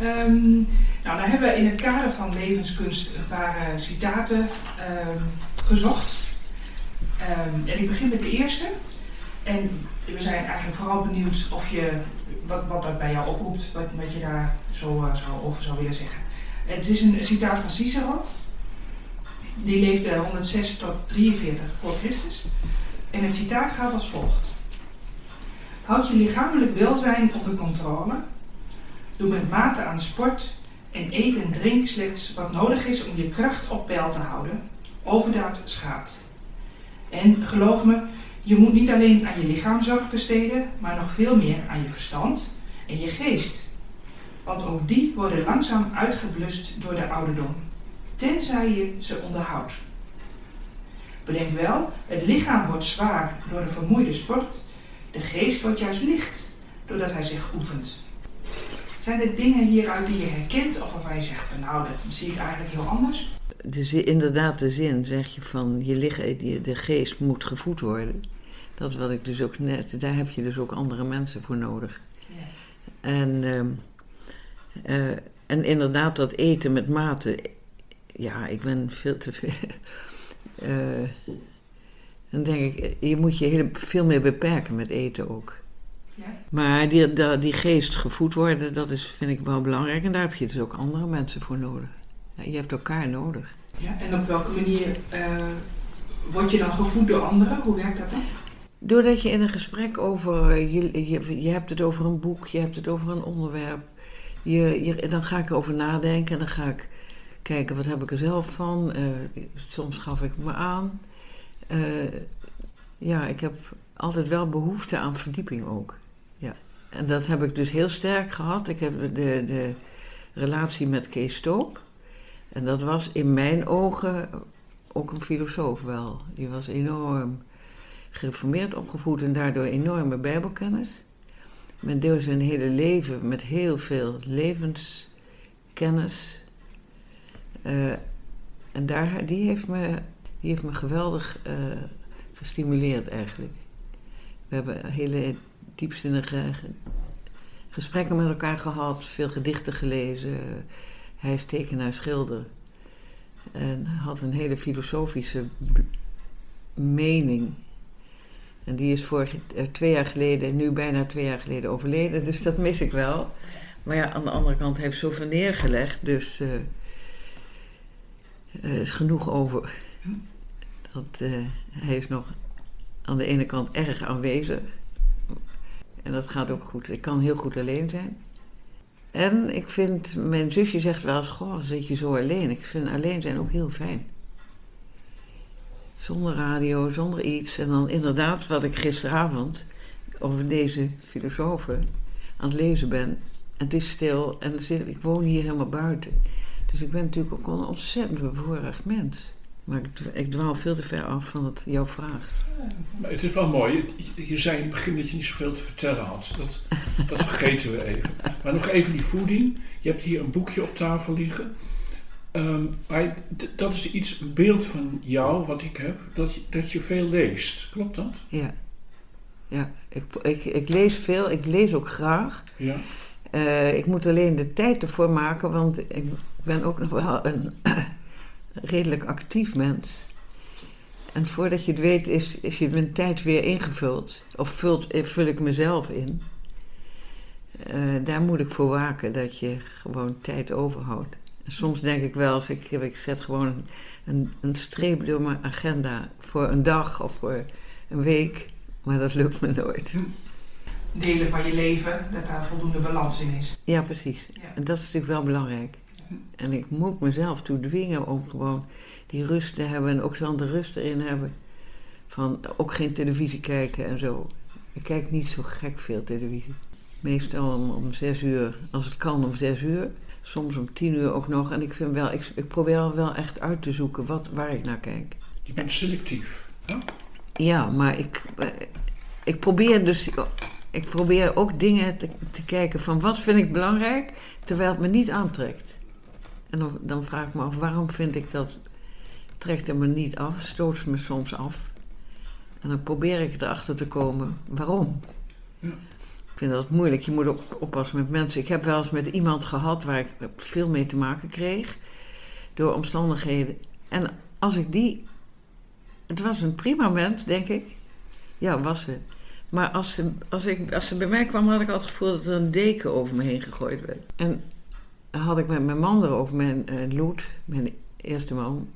Ehm, nou, dan hebben we in het kader van levenskunst een paar uh, citaten ehm, gezocht. Ehm, en ik begin met de eerste. En we zijn eigenlijk vooral benieuwd of je, wat, wat dat bij jou oproept, wat, wat je daar zo uh, zou, over zou willen zeggen. Het is een citaat van Cicero. Die leefde 106 tot 43 voor Christus. En het citaat gaat als volgt. Houd je lichamelijk welzijn onder controle. Doe met mate aan sport en eet en drink slechts wat nodig is om je kracht op peil te houden. Overdaad schaadt. En geloof me, je moet niet alleen aan je lichaam zorg besteden, maar nog veel meer aan je verstand en je geest. Want ook die worden langzaam uitgeblust door de ouderdom, tenzij je ze onderhoudt. Bedenk wel, het lichaam wordt zwaar door de vermoeide sport, de geest wordt juist licht doordat hij zich oefent. Zijn er dingen hieruit die je herkent of waarvan je zegt van nou, dat zie ik eigenlijk heel anders? De, inderdaad, de zin zeg je van je lichaam, de geest moet gevoed worden. Dat wat ik dus ook net, daar heb je dus ook andere mensen voor nodig. Ja. En, uh, uh, en inderdaad, dat eten met mate, ja, ik ben veel te veel. Uh, dan denk ik, je moet je heel, veel meer beperken met eten ook. Ja. Maar die, die, die, geest gevoed worden, dat is, vind ik wel belangrijk. En daar heb je dus ook andere mensen voor nodig. Ja, je hebt elkaar nodig. Ja, en op welke manier uh, word je dan gevoed door anderen? Hoe werkt dat dan? Doordat je in een gesprek over, je, je, je hebt het over een boek, je hebt het over een onderwerp. Je, je, dan ga ik erover nadenken en dan ga ik kijken wat heb ik er zelf van. Uh, soms gaf ik me aan. Uh, ja, ik heb altijd wel behoefte aan verdieping ook. Ja. En dat heb ik dus heel sterk gehad. Ik heb de, de relatie met Kees Stoop. En dat was in mijn ogen ook een filosoof wel. Die was enorm gereformeerd opgevoed en daardoor enorme bijbelkennis. Men deelde zijn hele leven met heel veel levenskennis. Uh, en daar, die, heeft me, die heeft me geweldig uh, gestimuleerd eigenlijk. We hebben hele diepzinnige gesprekken met elkaar gehad, veel gedichten gelezen. Hij is tekenaar, schilder. En had een hele filosofische mening. En die is uh, twee jaar geleden, nu bijna twee jaar geleden overleden, dus dat mis ik wel. Maar ja, aan de andere kant heeft zoveel neergelegd, dus uh, uh, is genoeg over. Dat, hij is nog aan de ene kant erg aanwezig. En dat gaat ook goed. Ik kan heel goed alleen zijn. En ik vind, mijn zusje zegt wel eens, goh, zit je zo alleen. Ik vind alleen zijn ook heel fijn. Zonder radio, zonder iets. En dan inderdaad, wat ik gisteravond over deze filosofen aan het lezen ben. En het is stil en ik woon hier helemaal buiten. Dus ik ben natuurlijk ook een ontzettend bevoorrecht mens. Maar ik, ik dwaal veel te ver af van het, jouw vraag. maar het is wel mooi. Je, je, zei in het begin dat je niet zoveel te vertellen had. Dat, dat vergeten we even. Maar nog even die voeding. Je hebt hier een boekje op tafel liggen. Um, dat is iets, een beeld van jou, wat ik heb, dat je, dat je veel leest. Klopt dat? Ja. Ja, ik, ik, ik lees veel. Ik lees ook graag. Ja. Uh, ik moet alleen de tijd ervoor maken, want ik ben ook nog wel een redelijk actief mens. En voordat je het weet, is, is je mijn tijd weer ingevuld. Of vult, vul ik mezelf in. Uh, daar moet ik voor waken, dat je gewoon tijd overhoudt. En soms denk ik wel, als ik, ik zet gewoon een, een streep door mijn agenda voor een dag of voor een week. Maar dat lukt me nooit. Delen van je leven, dat daar voldoende balans in is. Ja, precies. Ja. En dat is natuurlijk wel belangrijk. En ik moet mezelf toe dwingen om gewoon die rust te hebben en ook dan de rust erin hebben. Van ook geen televisie kijken en zo. Ik kijk niet zo gek veel televisie. Meestal om, om zes uur, als het kan om zes uur. Soms om tien uur ook nog. En ik, vind wel, ik, ik probeer wel echt uit te zoeken wat, waar ik naar kijk. Je bent selectief, hè? Ja, maar ik, ik probeer dus... Ik probeer ook dingen te, te kijken van wat vind ik belangrijk, terwijl het me niet aantrekt. En dan, dan vraag ik me af, waarom vind ik dat, trekt er me niet af, stoot me soms af. En dan probeer ik erachter te komen, waarom? Ja. Ik vind dat moeilijk. Je moet ook oppassen met mensen. Ik heb wel eens met iemand gehad waar ik veel mee te maken kreeg. Door omstandigheden. En als ik die... Het was een prima mens, denk ik. Ja, was ze. Maar als ze, als, ik, als ze bij mij kwam, had ik altijd het gevoel dat er een deken over me heen gegooid werd. En had ik met mijn man erover, mijn uh, Loet, mijn eerste man.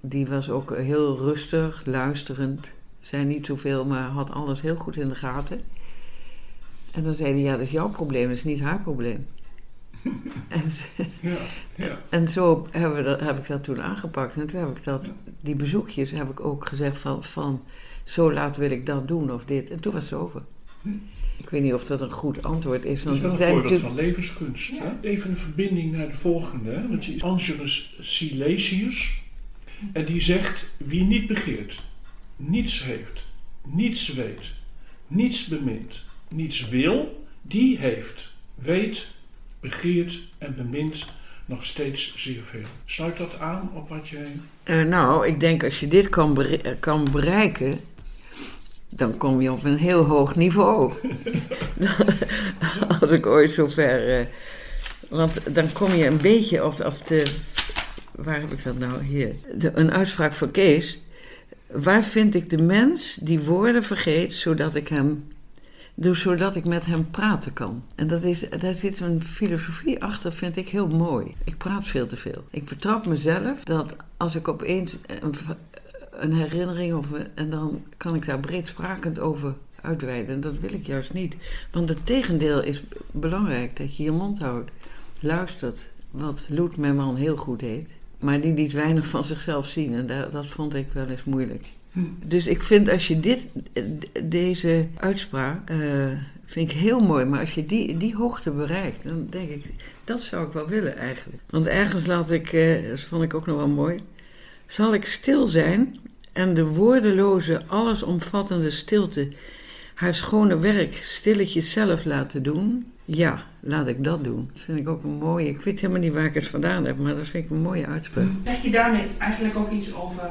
Die was ook heel rustig, luisterend. Zei niet zoveel, maar had alles heel goed in de gaten. En dan zei hij, ja, dat is jouw probleem, dat is niet haar probleem. en, ja, ja. en zo hebben we dat, heb ik dat toen aangepakt. En toen heb ik dat, die bezoekjes heb ik ook gezegd van, van zo laat wil ik dat doen of dit. En toen was het over. Ik weet niet of dat een goed antwoord is. Dat is wel een voorbeeld van levenskunst. Hè? Even een verbinding naar de volgende. Hè? Dat is Angelus Silesius. En die zegt, wie niet begeert, niets heeft, niets weet, niets bemint, niets wil, die heeft, weet, begeert en bemint nog steeds zeer veel. Sluit dat aan op wat jij... Uh, nou, ik denk als je dit kan, kan bereiken, dan kom je op een heel hoog niveau. Als ik ooit zo ver. Uh, want dan kom je een beetje op, op de. Waar heb ik dat nou? Hier. Een uitspraak van Kees. Waar vind ik de mens die woorden vergeet zodat ik hem. Dus zodat ik met hem praten kan. En dat is, daar zit een filosofie achter, vind ik heel mooi. Ik praat veel te veel. Ik betrap mezelf dat als ik opeens een, een herinnering of, en dan kan ik daar breedsprakend over uitweiden. En dat wil ik juist niet. Want het tegendeel is belangrijk, dat je je mond houdt, luistert, wat Loet, mijn man, heel goed deed. Maar die liet weinig van zichzelf zien en dat, dat vond ik wel eens moeilijk. Hm. Dus ik vind als je dit, deze uitspraak, uh, vind ik heel mooi. Maar als je die, die hoogte bereikt, dan denk ik, dat zou ik wel willen eigenlijk. Want ergens laat ik, uh, dat vond ik ook nog wel mooi. Zal ik stil zijn en de woordeloze, allesomvattende stilte haar schone werk stilletjes zelf laten doen? Ja, laat ik dat doen. Dat vind ik ook een mooie. Ik weet helemaal niet waar ik het vandaan heb, maar dat vind ik een mooie uitspraak. Zeg je daarmee eigenlijk ook iets over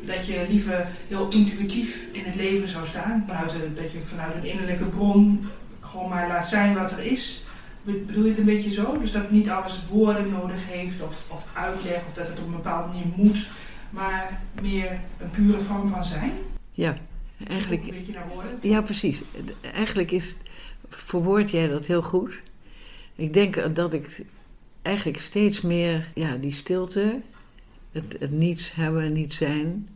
dat je liever heel intuïtief in het leven zou staan? Vanuit dat je vanuit een innerlijke bron gewoon maar laat zijn wat er is? Bedoel je het een beetje zo? Dus dat niet alles woorden nodig heeft of, of uitleg of dat het op een bepaalde manier moet, maar meer een pure vorm van zijn? Ja, eigenlijk. Een beetje naar woorden? Ja, precies. Eigenlijk is, verwoord jij dat heel goed. Ik denk dat ik eigenlijk steeds meer ja, die stilte, het, het niets hebben en niet zijn,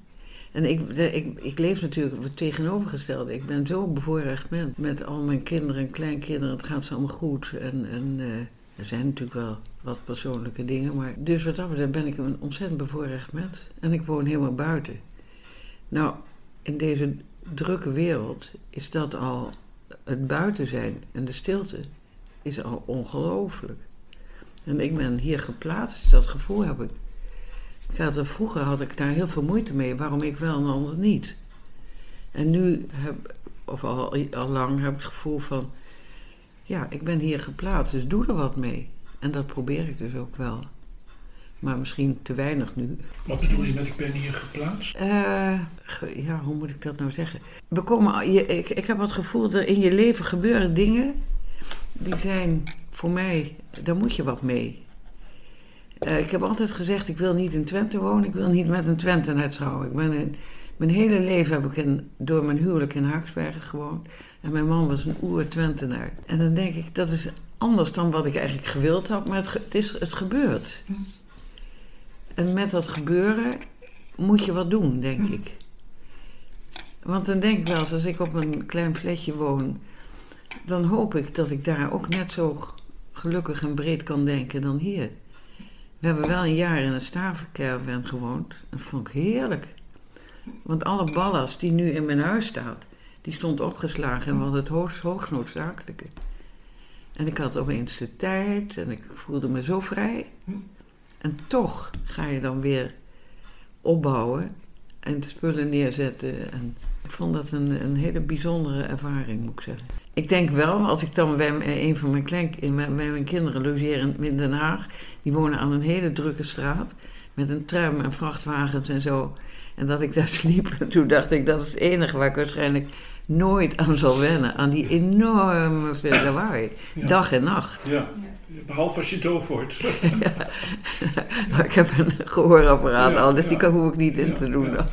en ik, ik, ik leef natuurlijk het tegenovergestelde. Ik ben zo bevoorrecht mens. Met al mijn kinderen en kleinkinderen. Het gaat ze allemaal goed. En, en uh, er zijn natuurlijk wel wat persoonlijke dingen. Maar dus wat dat betreft ben ik een ontzettend bevoorrecht mens. En ik woon helemaal buiten. Nou, in deze drukke wereld is dat al... Het buiten zijn en de stilte is al ongelooflijk. En ik ben hier geplaatst. Dat gevoel heb ik ik had er, vroeger had ik daar heel veel moeite mee, waarom ik wel en ander niet. En nu, heb, of al, al lang, heb ik het gevoel van, ja, ik ben hier geplaatst, dus doe er wat mee. En dat probeer ik dus ook wel. Maar misschien te weinig nu. Wat bedoel je met ik ben hier geplaatst? Uh, ja, hoe moet ik dat nou zeggen? We komen, je, ik, ik heb het gevoel dat in je leven gebeuren dingen die zijn voor mij, daar moet je wat mee. Uh, ik heb altijd gezegd, ik wil niet in Twente wonen, ik wil niet met een Twentenaar trouwen. Ik ben in, mijn hele leven heb ik in, door mijn huwelijk in Haaksbergen gewoond. En mijn man was een oer-Twentenaar. En dan denk ik, dat is anders dan wat ik eigenlijk gewild had, maar het, het, is, het gebeurt. En met dat gebeuren moet je wat doen, denk ik. Want dan denk ik wel eens, als ik op een klein fletje woon, dan hoop ik dat ik daar ook net zo gelukkig en breed kan denken dan hier. We hebben wel een jaar in een stavenkerven gewoond. Dat vond ik heerlijk. Want alle ballast die nu in mijn huis staat, die stond opgeslagen en was het hoogst, hoogst noodzakelijke. En ik had opeens de tijd en ik voelde me zo vrij. En toch ga je dan weer opbouwen en de spullen neerzetten. En ik vond dat een, een hele bijzondere ervaring, moet ik zeggen. Ik denk wel, als ik dan bij een van mijn, klein, bij mijn kinderen logeer in Den Haag, die wonen aan een hele drukke straat met een tram en vrachtwagens en zo. En dat ik daar sliep, toen dacht ik dat is het enige waar ik waarschijnlijk nooit aan zal wennen. Aan die enorme veel lawaai. Ja. Dag en nacht. Ja. Behalve als je doof wordt. Maar ik heb een gehoorapparaat Ja, al, dus ja. die kan, hoef ik niet in Ja, te doen. ja, dan.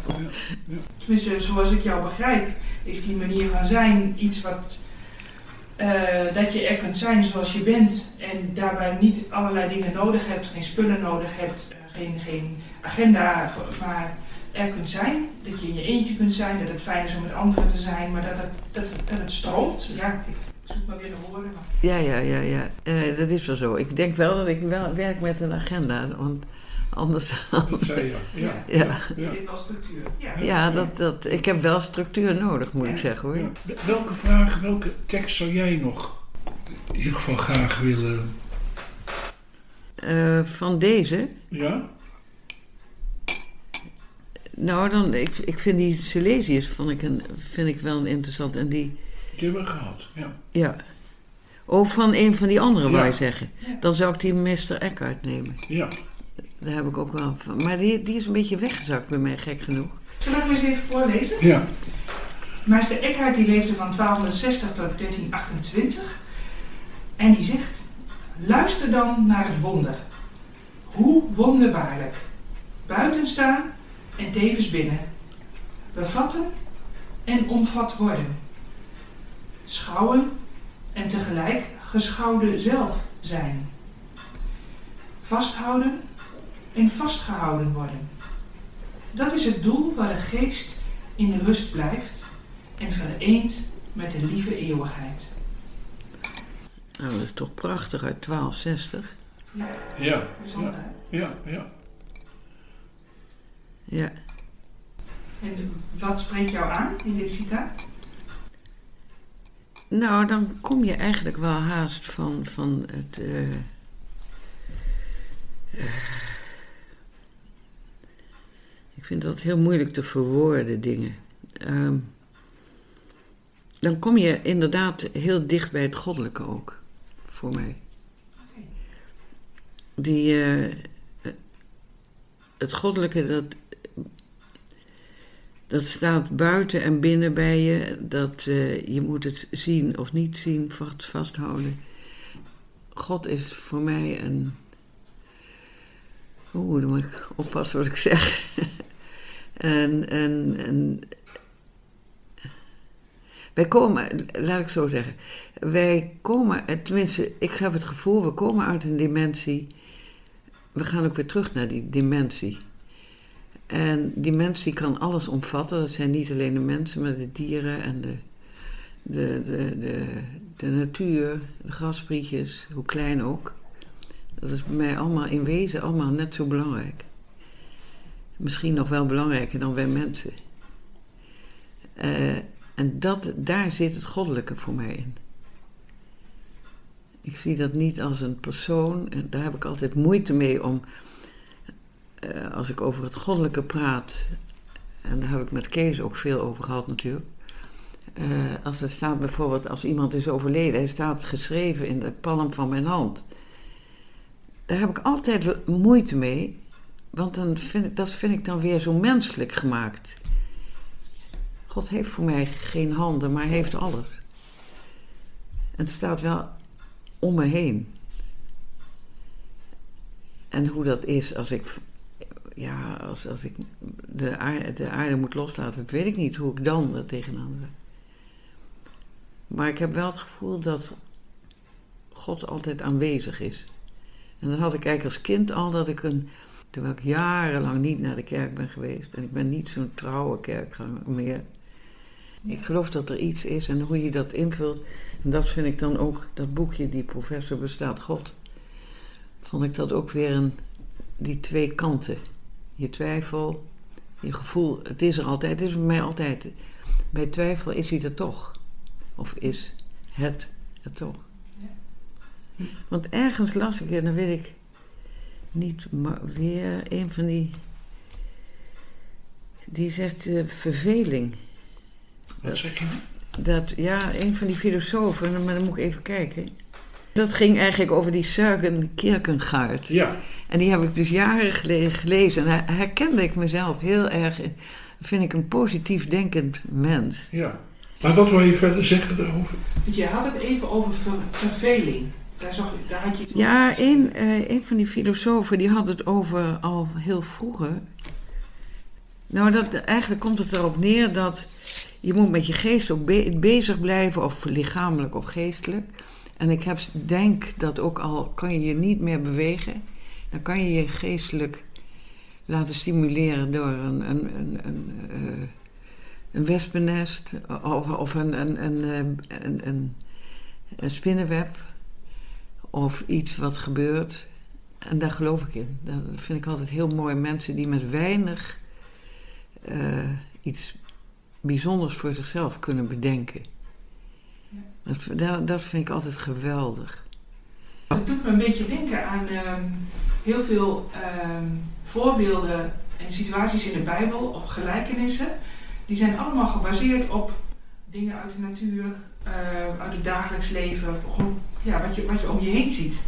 ja. Tenminste, zoals ik jou begrijp, is die manier van zijn iets wat. eh, dat je er kunt zijn zoals je bent en daarbij niet allerlei dingen nodig hebt, geen spullen nodig hebt, eh, geen, geen agenda, maar er kunt zijn. Dat je in je eentje kunt zijn, dat het fijn is om met anderen te zijn, maar dat het, dat, het- dat het stroomt. Ja, ik zoek maar weer de woorden. Maar Ja, ja, ja, ja. Eh, dat is wel zo. Ik denk wel dat ik wel werk met een agenda, want anders... Dat zei je. Ja. Ja. ja. wel structuur. Ja. Ja, dat, dat, ik heb wel structuur nodig, moet ik zeggen hoor. Ja. Welke vraag, welke tekst zou jij nog in ieder geval graag willen? Eh, van deze, Ja? Nou dan, ik, ik vind die Silesius vond ik een, vind ik wel een interessant. En die, Die hebben we gehad. Ja. ja. Oh, van een van die anderen Ja. wou je zeggen. Ja. Dan zou ik die Mr. Eckhart nemen. Ja. Daar heb ik ook wel van. Maar die, die is een beetje weggezakt bij mij, gek genoeg. Zal ik hem eens even voorlezen? Ja. Meester Eckhart die leefde van 1260 tot 1328 en die zegt: Luister dan naar het wonder. Hoe wonderbaarlijk. Buiten staan en tevens binnen. Bevatten en omvat worden. Schouwen en tegelijk geschouwde zelf zijn. Vasthouden en vastgehouden worden. Dat is het doel waar de geest in de rust blijft en vereend met de lieve eeuwigheid. Nou, dat is toch prachtig uit 1260. Ja, Ja. bijzonder. Ja. Ja. ja. Ja. En wat spreekt jou aan in dit citaat? Nou, dan kom je eigenlijk wel haast van, van het. eh, eh, ik vind dat heel moeilijk te verwoorden, dingen. Ehm, dan kom je inderdaad heel dicht bij het goddelijke ook, voor mij. Oké. Die, eh, het goddelijke, dat, dat staat buiten en binnen bij je. Dat, eh, je moet het zien of niet zien, vast, vasthouden. God is voor mij een... Oeh, moet ik oppassen wat ik zeg. en, en, en, wij komen, laat ik zo zeggen. Wij komen, eh, tenminste, ik heb het gevoel, we komen uit een dimensie. We gaan ook weer terug naar die dimensie. En dimensie kan alles omvatten. Dat zijn niet alleen de mensen, maar de dieren en de, de, de, de, de natuur, de grasprietjes, hoe klein ook. Dat is bij mij allemaal in wezen allemaal net zo belangrijk. Misschien nog wel belangrijker dan wij mensen. Eh, en dat, daar zit het goddelijke voor mij in. Ik zie dat niet als een persoon. En daar heb ik altijd moeite mee om. Eh, als ik over het goddelijke praat. En daar heb ik met Kees ook veel over gehad natuurlijk. Eh, als er staat bijvoorbeeld, als iemand is overleden, hij staat geschreven in de palm van mijn hand. Daar heb ik altijd moeite mee, want dan vind ik, dat vind ik dan weer zo menselijk gemaakt. God heeft voor mij geen handen, maar heeft alles. En het staat wel om me heen. En hoe dat is als ik, ja, als, als ik de aarde, de aarde moet loslaten, weet ik niet hoe ik dan er tegenaan zit. Maar ik heb wel het gevoel dat God altijd aanwezig is. En dat had ik eigenlijk als kind al, dat ik een, terwijl ik jarenlang niet naar de kerk ben geweest, en ik ben niet zo'n trouwe kerkganger meer. Ik geloof dat er iets is en hoe je dat invult. En dat vind ik dan ook, dat boekje, die professor bestaat God. Vond ik dat ook weer een, die twee kanten. Je twijfel, je gevoel, het is er altijd, het is bij mij altijd. Bij twijfel is hij er toch. Of is het er toch. Want ergens las ik, en dan weet ik niet, maar weer een van die. Die zegt eh, verveling. Wat zeg je? Dat, ja, een van die filosofen, maar dan moet ik even kijken. Dat ging eigenlijk over die Søren Kierkegaard. Ja. En die heb ik dus jaren geleden gelezen. En daar herkende ik mezelf heel erg. in. Vind ik een positief denkend mens. Ja. Maar wat wil je verder zeggen daarover? Want je had het even over ver- verveling. Daar, zag, daar had je het Ja, over. een, eh, een van die filosofen die had het over al heel vroeger. Nou, dat, eigenlijk komt het erop neer dat je moet met je geest ook be- bezig blijven, of lichamelijk of geestelijk. En ik denk dat ook al kan je je niet meer bewegen, dan kan je je geestelijk laten stimuleren door een, een, een, een, eh, een wespennest of, of een, een, een, eh, een, een, een spinnenweb of iets wat gebeurt. En daar geloof ik in. Dat vind ik altijd heel mooi. Mensen die met weinig eh, iets bijzonders voor zichzelf kunnen bedenken. Dat, dat, dat vind ik altijd geweldig. Het doet me een beetje denken aan ehm, heel veel ehm, voorbeelden en situaties in de Bijbel of gelijkenissen. Die zijn allemaal gebaseerd op dingen uit de natuur, eh, uit het dagelijks leven, gewoon ja, wat, je, wat je om je heen ziet.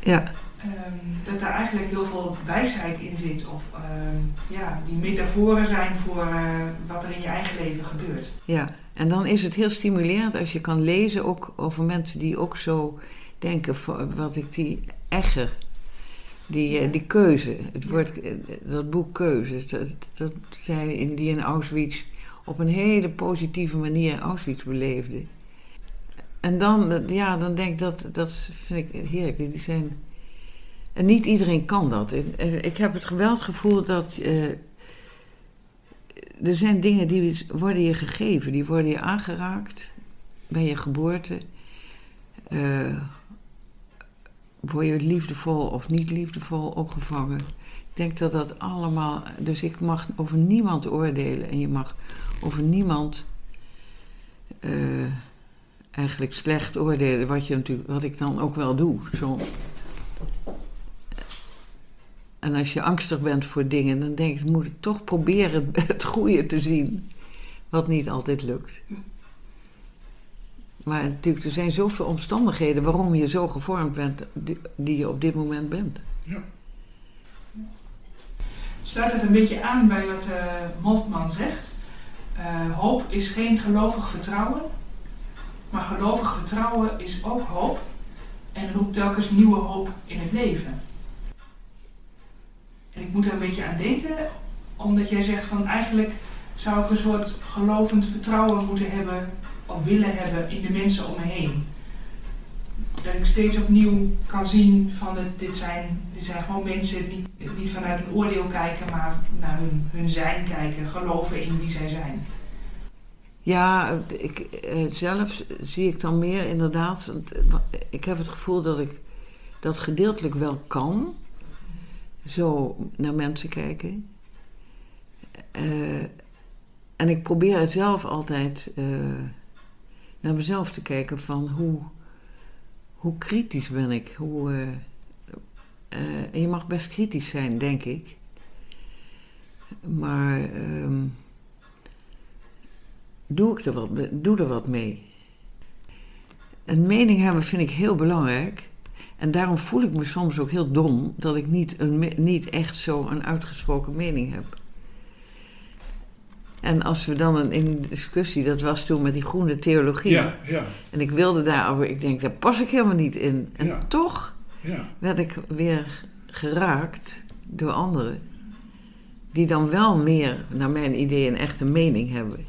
Ja, Ehm, dat daar eigenlijk heel veel wijsheid in zit. Of ehm, ja, die metaforen zijn voor eh, wat er in je eigen leven gebeurt. ja. En dan is het heel stimulerend als je kan lezen ook over mensen die ook zo denken, wat ik die Egger, die, eh, die keuze, het woord, eh, dat boek Keuze, dat, dat zij in, die in Auschwitz op een hele positieve manier Auschwitz beleefde. En dan, ja, dan denk ik dat, dat vind ik heerlijk. Die zijn, en niet iedereen kan dat. Eh, Ik heb het geweldig gevoel dat eh, er zijn dingen die worden je gegeven, die worden je aangeraakt bij je geboorte. Eh, word je liefdevol of niet liefdevol opgevangen. Ik denk dat dat allemaal. Dus ik mag over niemand oordelen en je mag over niemand eigenlijk slecht oordelen, wat, je natuurlijk, wat ik dan ook wel doe. Soms. En als je angstig bent voor dingen, dan denk ik, moet ik toch proberen het goede te zien, wat niet altijd lukt. Maar natuurlijk, er zijn zoveel omstandigheden waarom je zo gevormd bent, die, je op dit moment bent. Sluit het een beetje aan bij wat Moltmann zegt. Eh, hoop is geen gelovig vertrouwen, maar gelovig vertrouwen is ook hoop en roept telkens nieuwe hoop in het leven. Ik moet er een beetje aan denken, omdat jij zegt van eigenlijk zou ik een soort gelovend vertrouwen moeten hebben of willen hebben in de mensen om me heen. Dat ik steeds opnieuw kan zien van het, dit, zijn, dit zijn gewoon mensen die niet vanuit een oordeel kijken, maar naar hun, hun zijn kijken, geloven in wie zij zijn. Ja, ik, eh, zelf zie ik dan meer inderdaad. eh, Ik heb het gevoel dat ik dat gedeeltelijk wel kan. Zo naar mensen kijken. Eh, en ik probeer het zelf altijd eh, naar mezelf te kijken van hoe, hoe kritisch ben ik. Hoe, eh, je mag best kritisch zijn, denk ik. Maar ehm, doe ik er wat, doe er wat mee. Een mening hebben vind ik heel belangrijk. En daarom voel ik me soms ook heel dom dat ik niet, een, niet echt zo een uitgesproken mening heb. En als we dan een, in een discussie, dat was toen met die groene theologie. Ja, ja, En ik wilde daarover, ik denk, daar pas ik helemaal niet in. En Ja. toch ja. werd ik weer geraakt door anderen. Die dan wel meer, naar mijn idee, een echte mening hebben.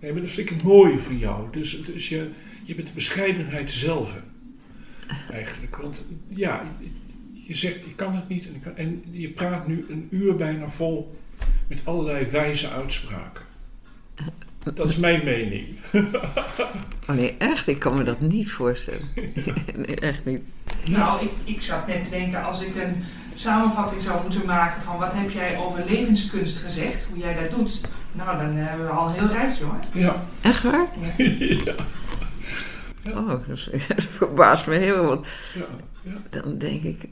Nee, maar dat vind ik het mooie van jou. Dus, dus je, je bent de bescheidenheid zelf. Eigenlijk. Want ja, je zegt ik kan het niet. En, kan- en je praat nu een uur bijna vol met allerlei wijze uitspraken. Dat is mijn mening. Oh nee, echt? Ik kan me dat niet voorstellen. nee, echt niet. Nou, ik, ik zat net te denken, als ik een samenvatting zou moeten maken van wat heb jij over levenskunst gezegd, hoe jij dat doet, nou dan hebben we al een heel rijtje hoor. Ja, Echt waar? ja, Oh, dat, dat verbaast me heel. Want ja, ja. dan denk ik,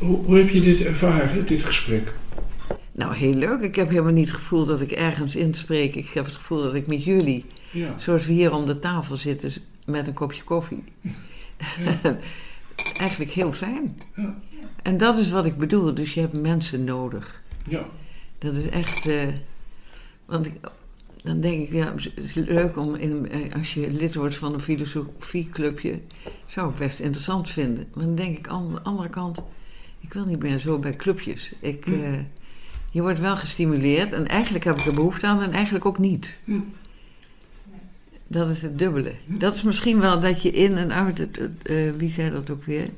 Hoe, hoe heb je dit ervaren, dit gesprek? nou heel leuk. Ik heb helemaal niet het gevoel dat ik ergens inspreek. Ik heb het gevoel dat ik met jullie, Ja, zoals we hier om de tafel zitten met een kopje koffie. Eigenlijk heel fijn. Ja. En dat is wat ik bedoel. Dus je hebt mensen nodig. ja, Dat is echt. eh, want ik, dan denk ik, ja, het is leuk om in, eh, als je lid wordt van een filosofieclubje, zou ik best interessant vinden. Maar dan denk ik aan de andere kant, ik wil niet meer zo bij clubjes. Ik, Hm. eh, je wordt wel gestimuleerd en eigenlijk heb ik er behoefte aan en eigenlijk ook niet. Hm. Dat is het dubbele. Dat is misschien wel dat je in en uit het, het, eh, wie zei dat ook weer?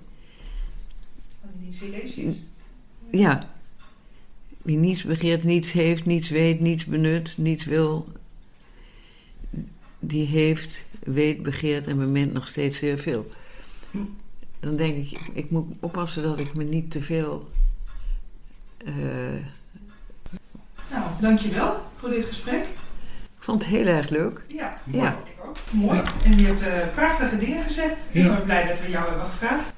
Silesius. Ja. Wie niets begeert, niets heeft, niets weet, niets benut, niets wil. Die heeft, weet, begeert en bemint nog steeds zeer veel. Dan denk ik, ik moet oppassen dat ik me niet te veel. eh, Nou, dankjewel voor dit gesprek. ik vond het heel erg leuk. Ja, Mooi. Ja. ik ook. Mooi. En je hebt eh, prachtige dingen gezegd. Ik Ja. ben blij dat we jou hebben gevraagd.